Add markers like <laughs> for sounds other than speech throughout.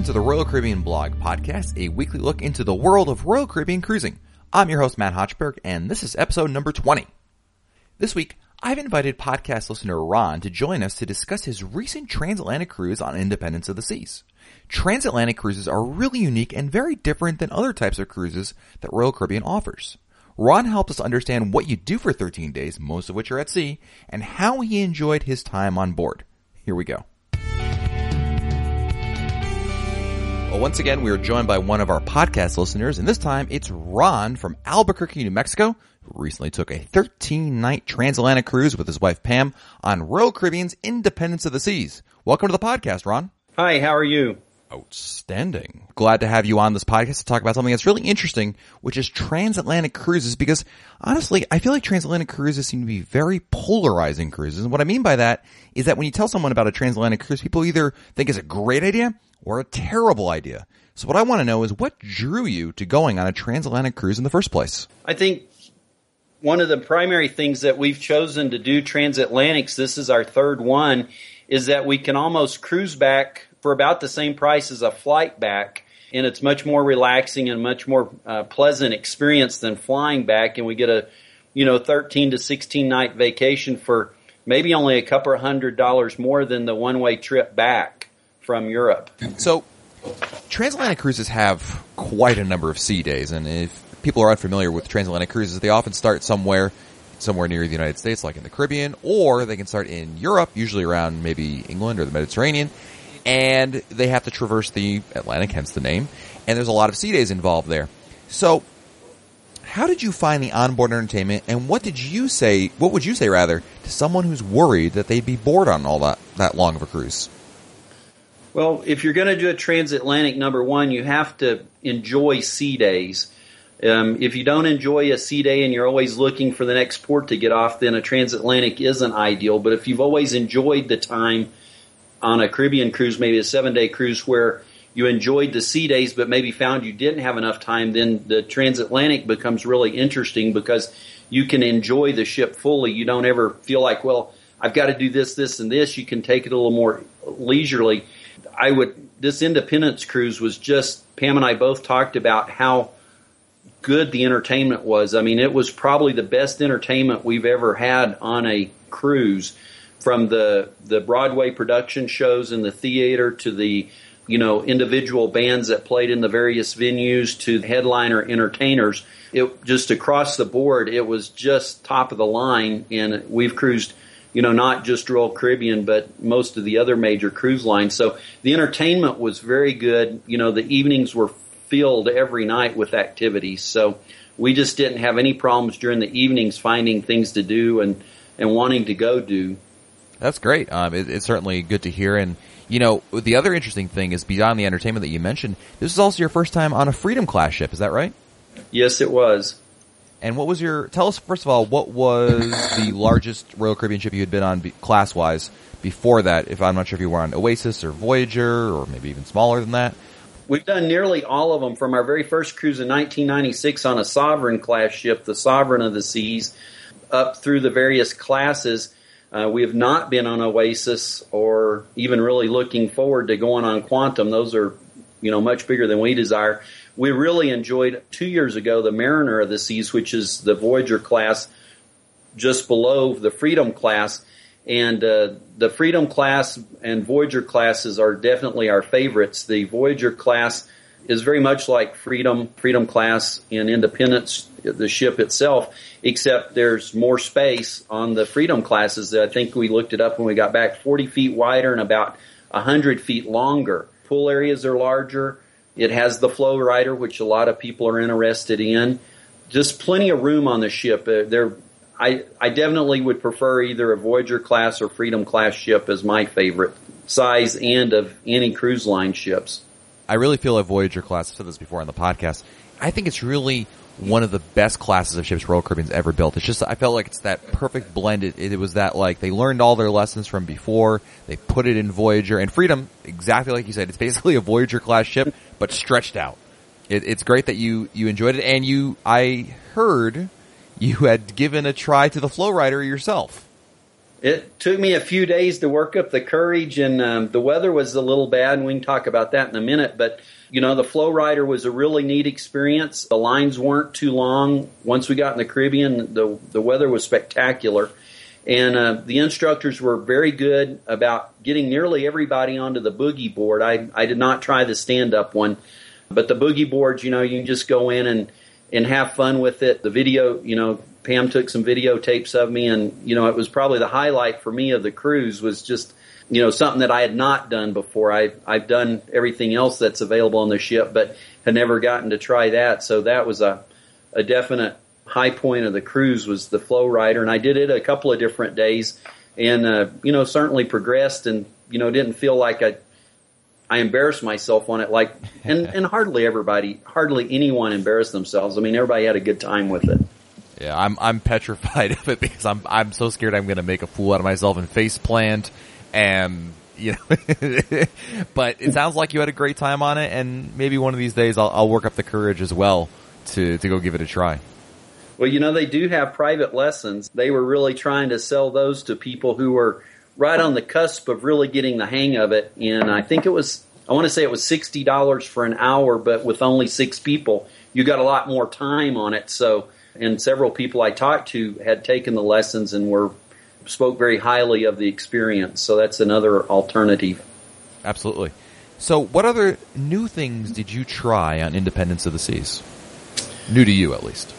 Welcome to the Royal Caribbean Blog Podcast, a weekly look into the world of Royal Caribbean cruising. I'm your host, Matt Hochberg, and this is episode number 20. This week, I've invited podcast listener Ron to join us to discuss his recent transatlantic cruise on Independence of the Seas. Transatlantic cruises are really unique and very different than other types of cruises that Royal Caribbean offers. Ron helped us understand what you do for 13 days, most of which are at sea, and how he enjoyed his time on board. Here we go. Well, once again, we are joined by one of our podcast listeners, and this time it's Ron from Albuquerque, New Mexico, who recently took a 13 night transatlantic cruise with his wife Pam on Royal Caribbean's Independence of the Seas. Welcome to the podcast, Ron. Hi, how are you? Outstanding. Glad to have you on this podcast to talk about something that's really interesting, which is transatlantic cruises, because honestly, I feel like transatlantic cruises seem to be very polarizing cruises. And what I mean by that is that when you tell someone about a transatlantic cruise, people either think it's a great idea or a terrible idea. So what I want to know is what drew you to going on a transatlantic cruise in the first place? I think one of the primary things that we've chosen to do transatlantics, this is our third one, is that we can almost cruise back for about the same price as a flight back. And it's much more relaxing and much more uh, pleasant experience than flying back. And we get a, you know, 13 to 16 night vacation for maybe only a couple hundred dollars more than the one way trip back from Europe. So, transatlantic cruises have quite a number of sea days, and if people are unfamiliar with transatlantic cruises, they often start somewhere somewhere near the United States, like in the Caribbean, or they can start in Europe, usually around maybe England or the Mediterranean, and they have to traverse the Atlantic, hence the name, and there's a lot of sea days involved there. So, how did you find the onboard entertainment, and what did you say, what would you say rather, to someone who's worried that they'd be bored on all that, that long of a cruise? Well, if you're going to do a transatlantic, number one, you have to enjoy sea days. Um, if you don't enjoy a sea day and you're always looking for the next port to get off, then a transatlantic isn't ideal. But if you've always enjoyed the time on a Caribbean cruise, maybe a seven day cruise where you enjoyed the sea days, but maybe found you didn't have enough time, then the transatlantic becomes really interesting because you can enjoy the ship fully. You don't ever feel like, well, I've got to do this, this, and this. You can take it a little more leisurely. I would, this Independence cruise was just, Pam and I both talked about how good the entertainment was. I mean, it was probably the best entertainment we've ever had on a cruise from the, the Broadway production shows in the theater to the, you know, individual bands that played in the various venues to headliner entertainers. It just across the board, it was just top of the line and we've cruised you know, not just Royal Caribbean, but most of the other major cruise lines. So the entertainment was very good. You know, the evenings were filled every night with activities. So we just didn't have any problems during the evenings finding things to do and, and wanting to go do. That's great. Um, it, it's certainly good to hear. And, you know, the other interesting thing is beyond the entertainment that you mentioned, this is also your first time on a Freedom class ship. Is that right? Yes, it was. And what was your? Tell us first of all, what was <coughs> the largest Royal Caribbean ship you had been on class wise before that? If I'm not sure if you were on Oasis or Voyager or maybe even smaller than that. We've done nearly all of them from our very first cruise in 1996 on a Sovereign class ship, the Sovereign of the Seas, up through the various classes. Uh, we have not been on Oasis or even really looking forward to going on Quantum. Those are, you know, much bigger than we desire we really enjoyed two years ago the Mariner of the Seas, which is the Voyager class just below the Freedom class. And uh, the Freedom class and Voyager classes are definitely our favorites. The Voyager class is very much like Freedom, Freedom class in Independence, the ship itself, except there's more space on the Freedom classes. I think we looked it up when we got back, 40 feet wider and about 100 feet longer. Pool areas are larger. It has the flow rider, which a lot of people are interested in. Just plenty of room on the ship. Uh, there, I, I definitely would prefer either a Voyager class or Freedom class ship as my favorite size and of any cruise line ships. I really feel like Voyager class. I've said this before on the podcast. I think it's really one of the best classes of ships Royal Caribbean's ever built. It's just I felt like it's that perfect blend. It, it, was that like they learned all their lessons from before. They put it in Voyager and Freedom, exactly like you said. It's basically a Voyager class ship, but stretched out. It, it's great that you you enjoyed it, and you I heard you had given a try to the Flow Rider yourself. It took me a few days to work up the courage, and um, the weather was a little bad, and we can talk about that in a minute. But you know, the flow rider was a really neat experience. The lines weren't too long. Once we got in the Caribbean, the the weather was spectacular, and uh, the instructors were very good about getting nearly everybody onto the boogie board. I I did not try the stand up one, but the boogie boards, you know, you can just go in and and have fun with it. The video, you know, Pam took some videotapes of me, and you know, it was probably the highlight for me of the cruise was just you know something that I had not done before. I I've done everything else that's available on the ship, but had never gotten to try that. So that was a a definite high point of the cruise was the flow rider, and I did it a couple of different days, and uh, you know certainly progressed, and you know didn't feel like I I embarrassed myself on it like and and hardly everybody hardly anyone embarrassed themselves. I mean everybody had a good time with it. Yeah, I'm I'm petrified <laughs> of it because I'm I'm so scared I'm going to make a fool out of myself and face plant, and you know. <laughs> but it sounds like you had a great time on it, and maybe one of these days I'll, I'll work up the courage as well to to go give it a try. Well, you know they do have private lessons. They were really trying to sell those to people who were right on the cusp of really getting the hang of it, and I think it was I want to say it was sixty dollars for an hour, but with only six people, you got a lot more time on it. So and several people I talked to had taken the lessons and were spoke very highly of the experience. So that's another alternative. Absolutely. So, what other new things did you try on Independence of the Seas? New to you, at least.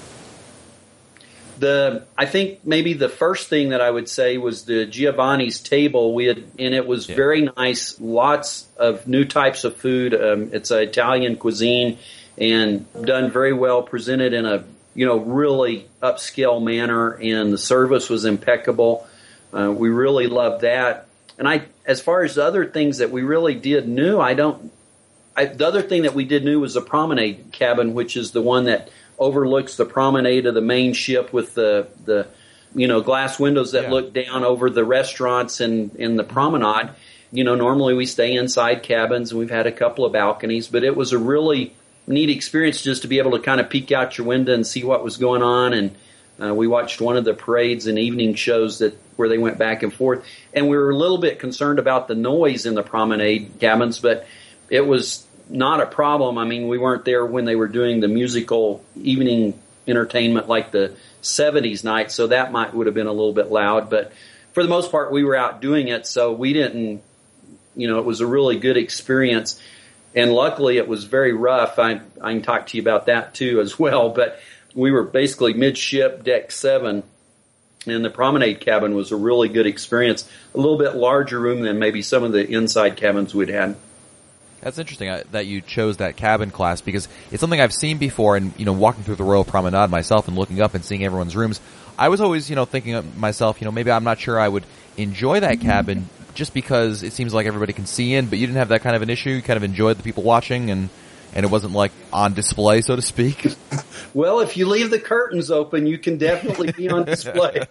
The I think maybe the first thing that I would say was the Giovanni's table. We had and it was yeah. very nice. Lots of new types of food. Um, it's an Italian cuisine and done very well. Presented in a you know, really upscale manner, and the service was impeccable. Uh, we really loved that. And I, as far as other things that we really did new, I don't. I, the other thing that we did new was the promenade cabin, which is the one that overlooks the promenade of the main ship with the the you know glass windows that yeah. look down over the restaurants and in the promenade. You know, normally we stay inside cabins, and we've had a couple of balconies, but it was a really neat experience just to be able to kind of peek out your window and see what was going on. And uh, we watched one of the parades and evening shows that where they went back and forth. And we were a little bit concerned about the noise in the promenade cabins, but it was not a problem. I mean, we weren't there when they were doing the musical evening entertainment like the 70s night, so that might would have been a little bit loud. But for the most part, we were out doing it, so we didn't. You know, it was a really good experience and luckily it was very rough. I, I can talk to you about that too as well, but we were basically midship deck seven and the promenade cabin was a really good experience. A little bit larger room than maybe some of the inside cabins we'd had. That's interesting uh, that you chose that cabin class because it's something I've seen before and, you know, walking through the Royal Promenade myself and looking up and seeing everyone's rooms. I was always, you know, thinking of myself, you know, maybe I'm not sure I would enjoy that cabin just because it seems like everybody can see in, but you didn't have that kind of an issue. You kind of enjoyed the people watching and, and it wasn't like on display, so to speak. <laughs> well, if you leave the curtains open, you can definitely be on display.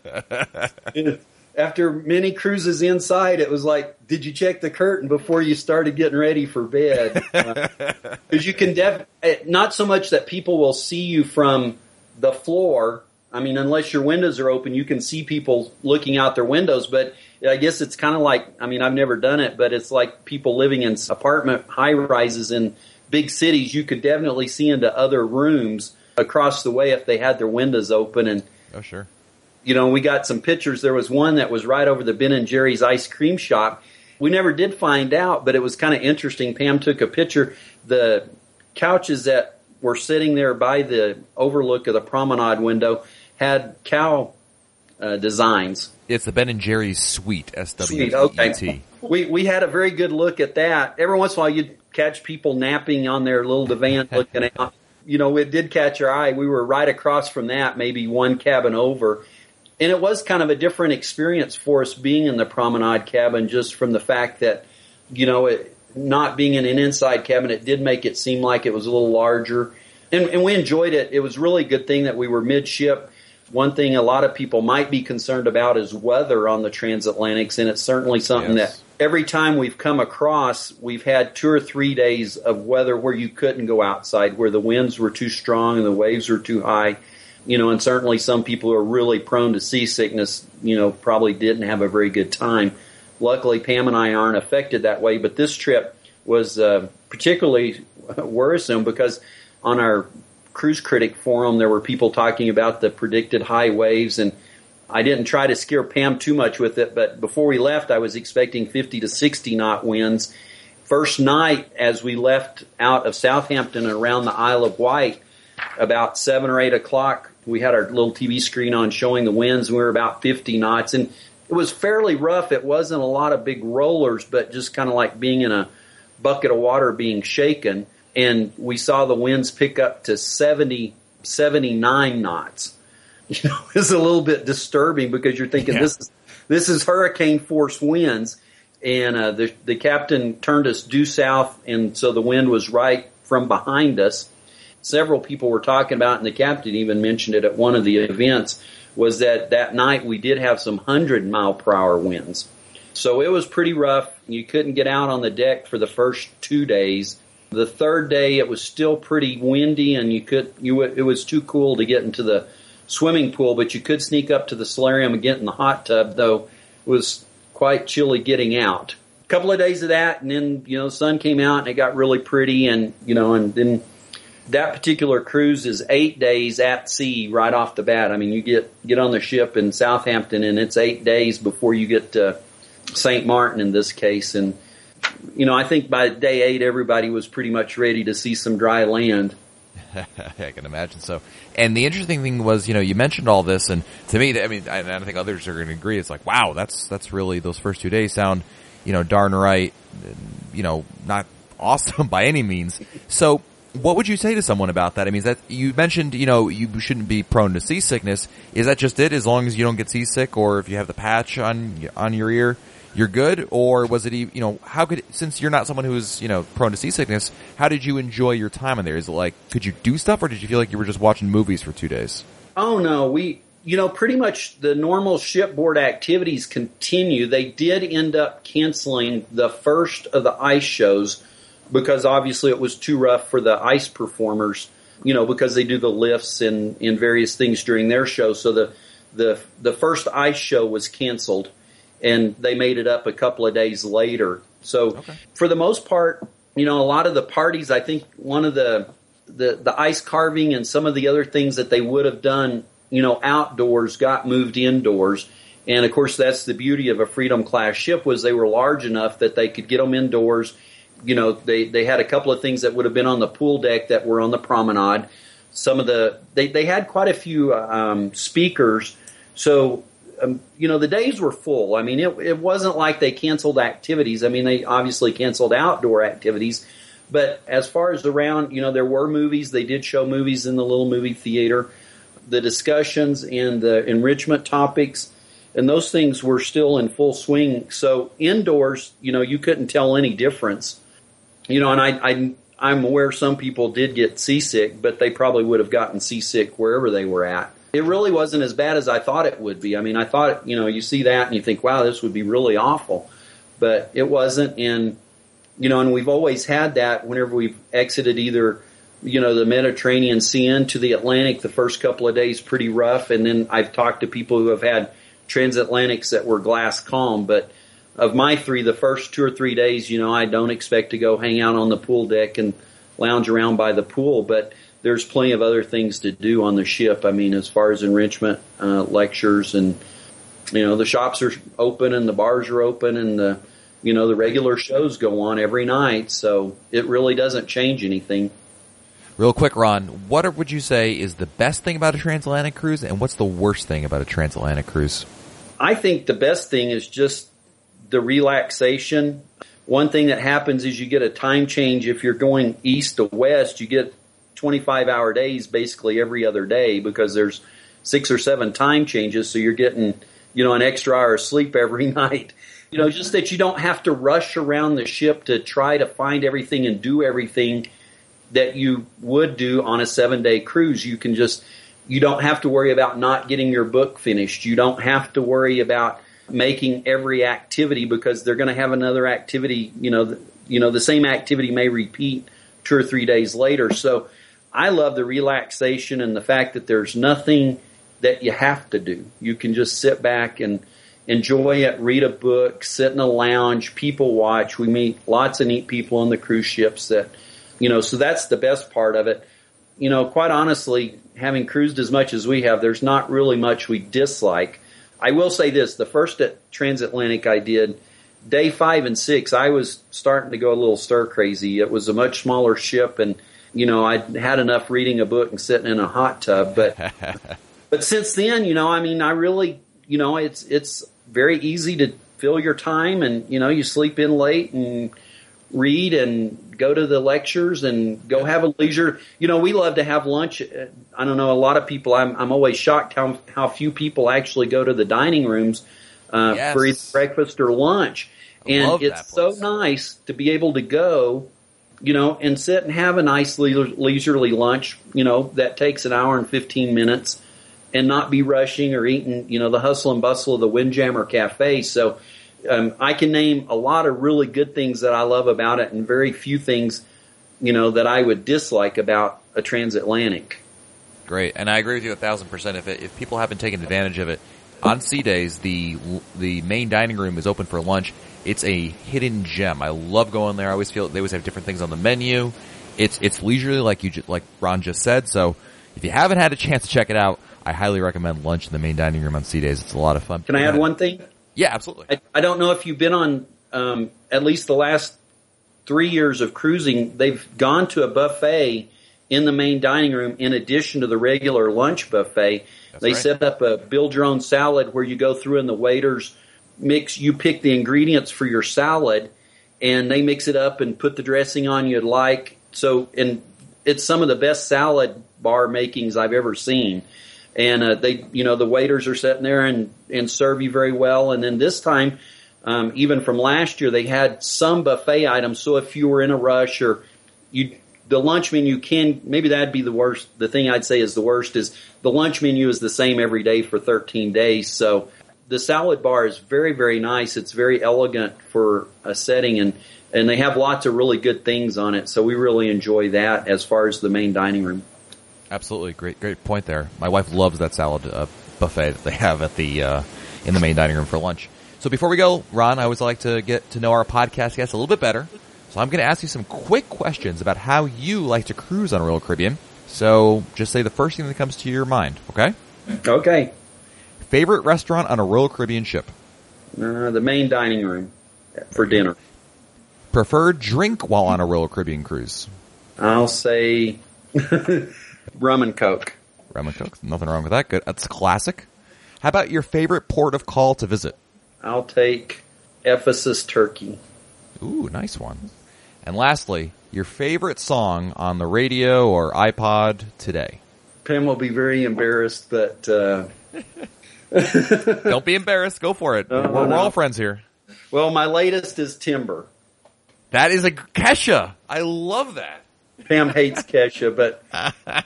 <laughs> After many cruises inside, it was like, did you check the curtain before you started getting ready for bed? Because <laughs> uh, you can def, eh, not so much that people will see you from the floor. I mean, unless your windows are open, you can see people looking out their windows, but I guess it's kind of like, I mean, I've never done it, but it's like people living in apartment high rises in big cities. You could definitely see into other rooms across the way if they had their windows open. And, oh, sure. You know, we got some pictures. There was one that was right over the Ben and Jerry's ice cream shop. We never did find out, but it was kind of interesting. Pam took a picture. The couches that were sitting there by the overlook of the promenade window had cow uh, designs. It's the Ben and Jerry's Sweet, S W E T. We we had a very good look at that. Every once in a while, you'd catch people napping on their little divan, <laughs> looking out. You know, it did catch our eye. We were right across from that, maybe one cabin over, and it was kind of a different experience for us being in the promenade cabin, just from the fact that, you know, it, not being in an inside cabin, it did make it seem like it was a little larger, and, and we enjoyed it. It was really a good thing that we were midship one thing a lot of people might be concerned about is weather on the transatlantics, and it's certainly something yes. that every time we've come across, we've had two or three days of weather where you couldn't go outside, where the winds were too strong and the waves were too high. You know, and certainly some people who are really prone to seasickness, you know, probably didn't have a very good time. Luckily, Pam and I aren't affected that way, but this trip was uh, particularly <laughs> worrisome because on our cruise critic forum, there were people talking about the predicted high waves and I didn't try to scare Pam too much with it, but before we left, I was expecting 50 to 60 knot winds. First night, as we left out of Southampton and around the Isle of Wight, about 7 or 8 o'clock, we had our little TV screen on showing the winds, and we were about 50 knots. And it was fairly rough. It wasn't a lot of big rollers, but just kind of like being in a bucket of water being shaken. And we saw the winds pick up to 70, 79 knots <laughs> you know, is a little bit disturbing because you're thinking yeah. this is this is hurricane force winds, and uh, the the captain turned us due south, and so the wind was right from behind us. Several people were talking about, and the captain even mentioned it at one of the events, was that that night we did have some hundred mile per hour winds. So it was pretty rough. You couldn't get out on the deck for the first two days. The third day it was still pretty windy, and you could you it was too cool to get into the swimming pool, but you could sneak up to the solarium and get in the hot tub, though it was quite chilly getting out. A couple of days of that, and then, you know, sun came out and it got really pretty, and, you know, and then that particular cruise is eight days at sea right off the bat. I mean, you get, get on the ship in Southampton and it's eight days before you get to St. Martin in this case. And, you know, I think by day eight, everybody was pretty much ready to see some dry land. <laughs> I can imagine so. And the interesting thing was, you know, you mentioned all this, and to me, I mean, I, I think others are going to agree. It's like, wow, that's that's really those first two days sound, you know, darn right. You know, not <laughs> awesome by any means. So, what would you say to someone about that? I mean, that you mentioned, you know, you shouldn't be prone to seasickness. Is that just it? As long as you don't get seasick, or if you have the patch on on your ear, you're good, or was it you know how could since you're not someone who's you know prone to seasickness, how did you enjoy your time in there? Is it like could you do stuff, or did you feel like you were just watching movies for two days? Oh no, we you know pretty much the normal shipboard activities continue. They did end up canceling the first of the ice shows because obviously it was too rough for the ice performers. You know because they do the lifts and and various things during their show, so the the the first ice show was canceled and they made it up a couple of days later. So okay. for the most part, you know, a lot of the parties, I think one of the, the, the ice carving and some of the other things that they would have done, you know, outdoors got moved indoors. And of course, that's the beauty of a Freedom class ship was they were large enough that they could get them indoors. You know, they, they had a couple of things that would have been on the pool deck that were on the promenade. Some of the, they, they had quite a few um, speakers. So um, you know, the days were full. I mean, it, it wasn't like they canceled activities. I mean, they obviously canceled outdoor activities, but as far as around, you know, there were movies. They did show movies in the little movie theater. The discussions and the enrichment topics and those things were still in full swing. So indoors, you know, you couldn't tell any difference. You know, and I, I I'm aware some people did get seasick, but they probably would have gotten seasick wherever they were at it really wasn't as bad as I thought it would be. I mean, I thought, you know, you see that and you think, wow, this would be really awful. But it wasn't. And, you know, and we've always had that whenever we've exited either, you know, the Mediterranean Sea into the Atlantic, the first couple of days pretty rough. And then I've talked to people who have had transatlantics that were glass calm. But of my three, the first two or three days, you know, I don't expect to go hang out on the pool deck and lounge around by the pool. But, there's plenty of other things to do on the ship. I mean, as far as enrichment uh, lectures and you know the shops are open and the bars are open and the you know the regular shows go on every night. So it really doesn't change anything. Real quick, Ron, what would you say is the best thing about a transatlantic cruise, and what's the worst thing about a transatlantic cruise? I think the best thing is just the relaxation. One thing that happens is you get a time change if you're going east to west. You get 25 hour days basically every other day because there's six or seven time changes. So you're getting, you know, an extra hour of sleep every <laughs> night. You know, just that you don't have to rush around the ship to try to find everything and do everything that you would do on a seven day cruise. You can just, you don't have to worry about not getting your book finished. You don't have to worry about making every activity because they're going to have another activity, you know, the, you know, the same activity may repeat two or three days later. So I love the relaxation and the fact that there's nothing that you have to do. You can just sit back and enjoy it, read a book, sit in a lounge, people watch. We meet lots of neat people on the cruise ships that, you know, so that's the best part of it. You know, quite honestly, having cruised as much as we have, there's not really much we dislike. I will say this, the first transatlantic I did, day five and six, I was starting to go a little stir crazy. It was a much smaller ship and, you know, I had enough reading a book and sitting in a hot tub, but, <laughs> but since then, you know, I mean, I really, you know, it's, it's very easy to fill your time and, you know, you sleep in late and read and go to the lectures and go have a leisure. You know, we love to have lunch. I don't know, a lot of people, I'm, I'm always shocked how, how few people actually go to the dining rooms uh, yes. for either breakfast or lunch. and it's so nice to be able to go, you know, and sit and have a nice leisurely lunch, you know, that takes an hour and 15 minutes and not be rushing or eating, you know, the hustle and bustle of the Windjammer Cafe. So um, I can name a lot of really good things that I love about it, and very few things, you know, that I would dislike about a transatlantic. Great, and I agree with you a thousand percent. If it, if people haven't taken advantage of it on sea days, the the main dining room is open for lunch. It's a hidden gem. I love going there. I always feel they always have different things on the menu. It's it's leisurely, like you like Ron just said. So if you haven't had a chance to check it out, I highly recommend lunch in the main dining room on sea days. It's a lot of fun. Can I add one thing? Yeah, absolutely. I, I don't know if you've been on um, at least the last three years of cruising. They've gone to a buffet in the main dining room in addition to the regular lunch buffet. That's they right. set up a build your own salad where you go through and the waiters mix. You pick the ingredients for your salad, and they mix it up and put the dressing on you'd like. So, and it's some of the best salad bar makings I've ever seen and uh, they, you know, the waiters are sitting there and and serve you very well. And then this time, um, even from last year, they had some buffet items. So if you were in a rush or you, the lunch menu can maybe that'd be the worst. The thing I'd say is the worst is the lunch menu is the same every day for 13 days. So the salad bar is very very nice. It's very elegant for a setting and. And they have lots of really good things on it, so we really enjoy that as far as the main dining room. Absolutely, great, great point there. My wife loves that salad uh, buffet that they have at the uh, in the main dining room for lunch. So before we go, Ron, I always like to get to know our podcast guests a little bit better. So I'm going to ask you some quick questions about how you like to cruise on a Royal Caribbean. So just say the first thing that comes to your mind, okay? Okay. Favorite restaurant on a Royal Caribbean ship? Uh, the main dining room for dinner. Preferred drink while on a Royal Caribbean cruise? I'll say <laughs> Rum and Coke. Rum and Coke. Nothing wrong with that. Good. That's classic. How about your favorite port of call to visit? I'll take Ephesus, Turkey. Ooh, nice one. And lastly, your favorite song on the radio or iPod today? Pam will be very embarrassed, but uh... <laughs> don't be embarrassed. Go for it. No, we're, no. we're all friends here. Well, my latest is Timber. That is a Kesha. I love that. Pam hates Kesha, but <laughs>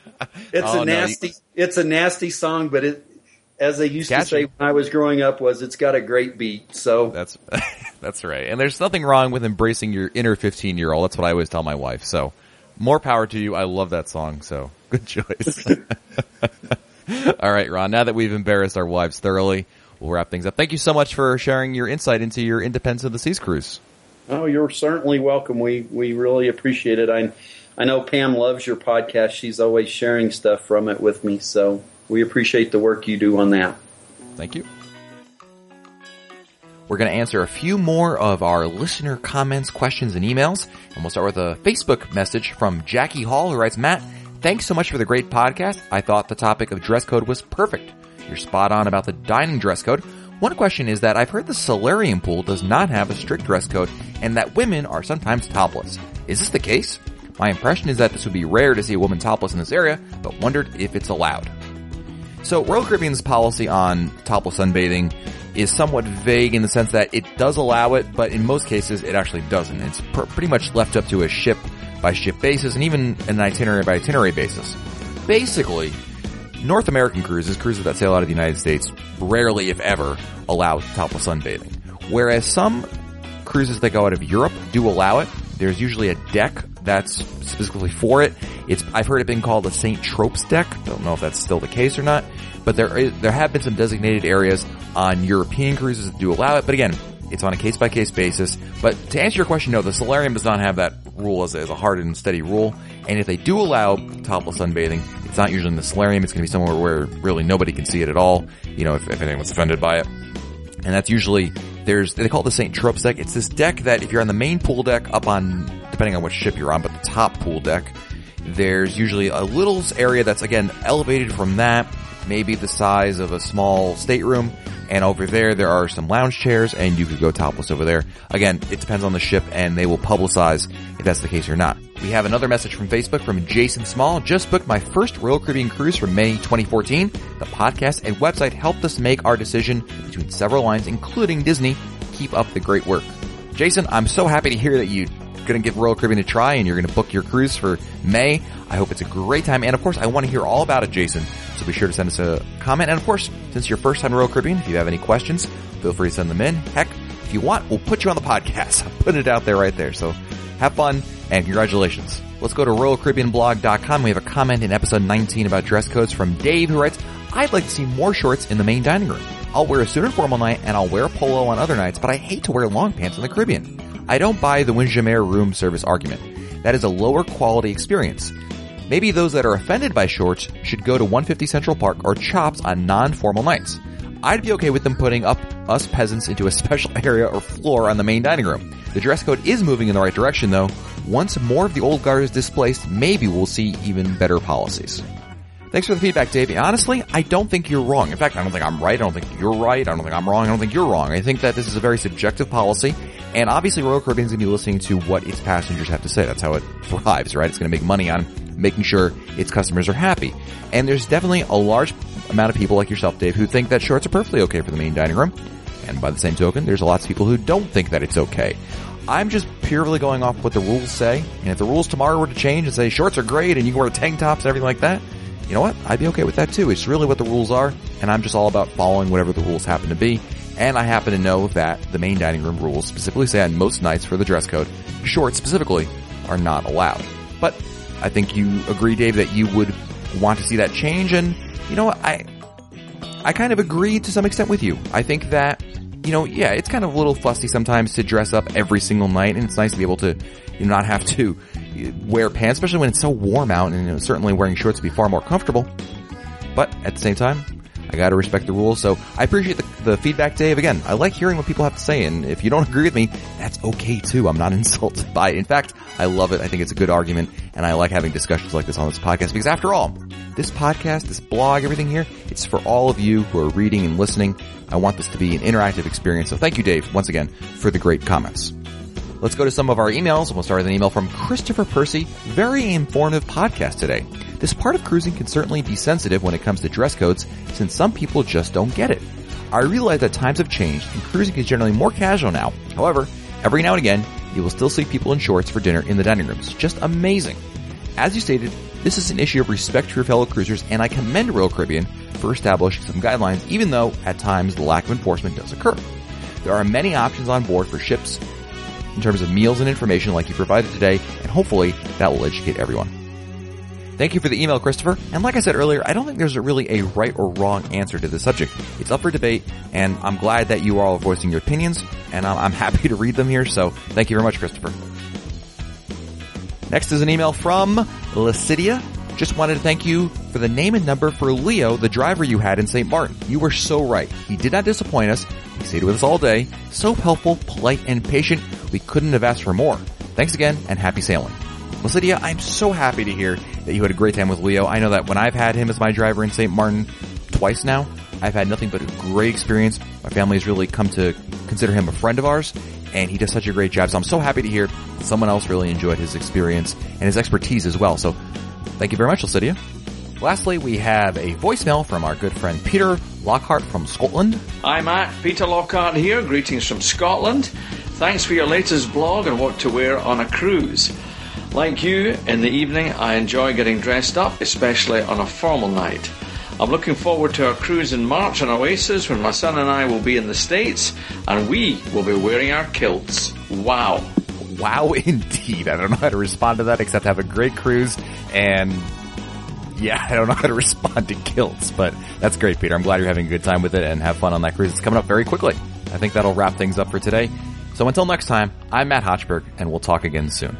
it's oh, a nasty. No, you... It's a nasty song, but it, as they used to say when I was growing up, was it's got a great beat. So that's <laughs> that's right. And there's nothing wrong with embracing your inner 15 year old. That's what I always tell my wife. So more power to you. I love that song. So <laughs> good choice. All right, Ron. Now that we've embarrassed our wives thoroughly, we'll wrap things up. Thank you so much for sharing your insight into your Independence of the Seas cruise. Oh, you're certainly welcome. We we really appreciate it. I I know Pam loves your podcast. She's always sharing stuff from it with me. So we appreciate the work you do on that. Thank you. We're going to answer a few more of our listener comments, questions, and emails. And we'll start with a Facebook message from Jackie Hall who writes, Matt, thanks so much for the great podcast. I thought the topic of dress code was perfect. You're spot on about the dining dress code. One question is that I've heard the solarium pool does not have a strict dress code and that women are sometimes topless. Is this the case? My impression is that this would be rare to see a woman topless in this area, but wondered if it's allowed. So Royal Caribbean's policy on topless sunbathing is somewhat vague in the sense that it does allow it, but in most cases it actually doesn't. It's pr- pretty much left up to a ship by ship basis and even an itinerary by itinerary basis. Basically, North American cruises, cruises that sail out of the United States, rarely, if ever, allow topless sunbathing. Whereas some cruises that go out of Europe do allow it. There's usually a deck that's specifically for it. It's I've heard it being called a St. Tropez deck. Don't know if that's still the case or not, but there is, there have been some designated areas on European cruises that do allow it. But again, it's on a case by case basis. But to answer your question, no, the Solarium does not have that rule as a, as a hard and steady rule. And if they do allow topless sunbathing, it's not usually in the Solarium. It's going to be somewhere where really nobody can see it at all. You know, if, if anyone's offended by it. And that's usually there's they call it the St. Tropez deck. It's this deck that if you're on the main pool deck up on depending on which ship you're on, but the top pool deck, there's usually a little area that's again elevated from that, maybe the size of a small stateroom, and over there there are some lounge chairs and you could go topless over there. Again, it depends on the ship and they will publicize if that's the case or not. We have another message from Facebook from Jason Small. Just booked my first Royal Caribbean cruise for May 2014. The podcast and website helped us make our decision between several lines, including Disney. Keep up the great work. Jason, I'm so happy to hear that you going to give Royal Caribbean a try and you're going to book your cruise for May. I hope it's a great time. And of course, I want to hear all about it, Jason. So be sure to send us a comment. And of course, since you're first time Royal Caribbean, if you have any questions, feel free to send them in. Heck, if you want, we'll put you on the podcast. <laughs> I'm putting it out there right there. So have fun and congratulations. Let's go to RoyalCaribbeanBlog.com. We have a comment in episode 19 about dress codes from Dave who writes, I'd like to see more shorts in the main dining room. I'll wear a suit on formal night and I'll wear a polo on other nights, but I hate to wear long pants in the Caribbean. I don't buy the Windjammer room service argument. That is a lower quality experience. Maybe those that are offended by shorts should go to 150 Central Park or Chops on non-formal nights. I'd be okay with them putting up us peasants into a <laughs> special area or floor on the main dining room. The dress code is moving in the right direction though. Once more of the old guard is displaced, maybe we'll see even better policies. Thanks for the feedback, Dave. Honestly, I don't think you're wrong. In fact, I don't think I'm right. I don't think you're right. I don't think I'm wrong. I don't think you're wrong. I think that this is a very subjective policy. And obviously Royal Caribbean's going to be listening to what its passengers have to say. That's how it <laughs> thrives, right? It's going to make money on making sure its customers are happy. And there's definitely a large amount of people like yourself, Dave, who think that shorts are perfectly okay for the main dining room. And by the same token, there's lots of people who don't think that it's okay. I'm just purely going off what the rules say. And if the rules tomorrow were to change and say shorts are great and you can wear tank tops and everything like that, you know what? I'd be okay with that too. It's really what the rules are, and I'm just all about following whatever the rules happen to be. And I happen to know that the main dining room rules specifically say on most nights for the dress code, shorts specifically are not allowed. But I think you agree, Dave, that you would want to see that change, and you know what? I I kind of agree to some extent with you. I think that you know, yeah, it's kind of a little fussy sometimes to dress up every single night, and it's nice to be able to you know, not have to wear pants, especially when it's so warm out, and you know, certainly wearing shorts would be far more comfortable. But at the same time, I gotta respect the rules, so I appreciate the, the, feedback, Dave. Again, I like hearing what people have to say, and if you don't <laughs> agree with me, that's okay too. I'm not <laughs> insulted by it. In fact, I love it. I think it's a good argument, and I like having discussions like this on this podcast, because after all, this podcast, this blog, everything here, it's for all of you who are reading and listening. I want this to be an interactive experience, so thank you, Dave, once again, for the great comments. Let's go to some of our emails. And we'll start with an email from Christopher Percy. Very informative podcast today. This part of cruising can certainly be sensitive when it comes to dress codes since some people just don't get it. I realize that times have changed and cruising is generally more casual now. However, every now and again, you will still see people in shorts for dinner in the dining rooms. Just amazing. As you stated, this is an issue of respect to your fellow cruisers and I commend Royal Caribbean for establishing some guidelines even though at times the lack of enforcement does occur. There are many options on board for ships in terms of meals and information like you provided today, and hopefully that will educate everyone. Thank you for the email, Christopher. And like I said earlier, I don't think there's a really a right or wrong answer to this subject. It's up for debate, and I'm glad that you are all voicing your opinions, and I'm <laughs> happy to read them here, so thank you very much, Christopher. Next is an email from Lacidia. Just wanted to thank you for the name and number for Leo, the driver you had in St. Martin. You were so right. He did not disappoint us. He stayed with us all day. So helpful, polite, and patient. We couldn't have asked for more. Thanks again and happy sailing. Lydia, I'm so happy to hear that you had a great time with Leo. I know that when I've had him as my driver in St. Martin twice now, I've had nothing but a great experience. My family has really come to consider him a friend of ours, and he does such a great job. So I'm so happy to hear someone else really enjoyed his experience and his expertise as well. So thank you very much, Lydia. Lastly, we have a voicemail from our good friend Peter Lockhart from Scotland. Hi Matt, Peter Lockhart here. Greetings from Scotland. Thanks for your latest blog on what to wear on a cruise. Like you, in the evening I enjoy getting dressed up, especially on a formal night. I'm looking forward to our cruise in March on Oasis when my son and I will be in the States and we will be wearing our kilts. Wow. Wow <laughs> indeed. I don't know how to respond to that except have a great cruise and yeah, <laughs> I don't know how to respond to kilts, but that's great, Peter. I'm glad you're having a good time with it and have fun on that cruise. It's coming up very quickly. I think that'll wrap things up for today. So until next time, I'm Matt Hochberg and we'll talk again soon.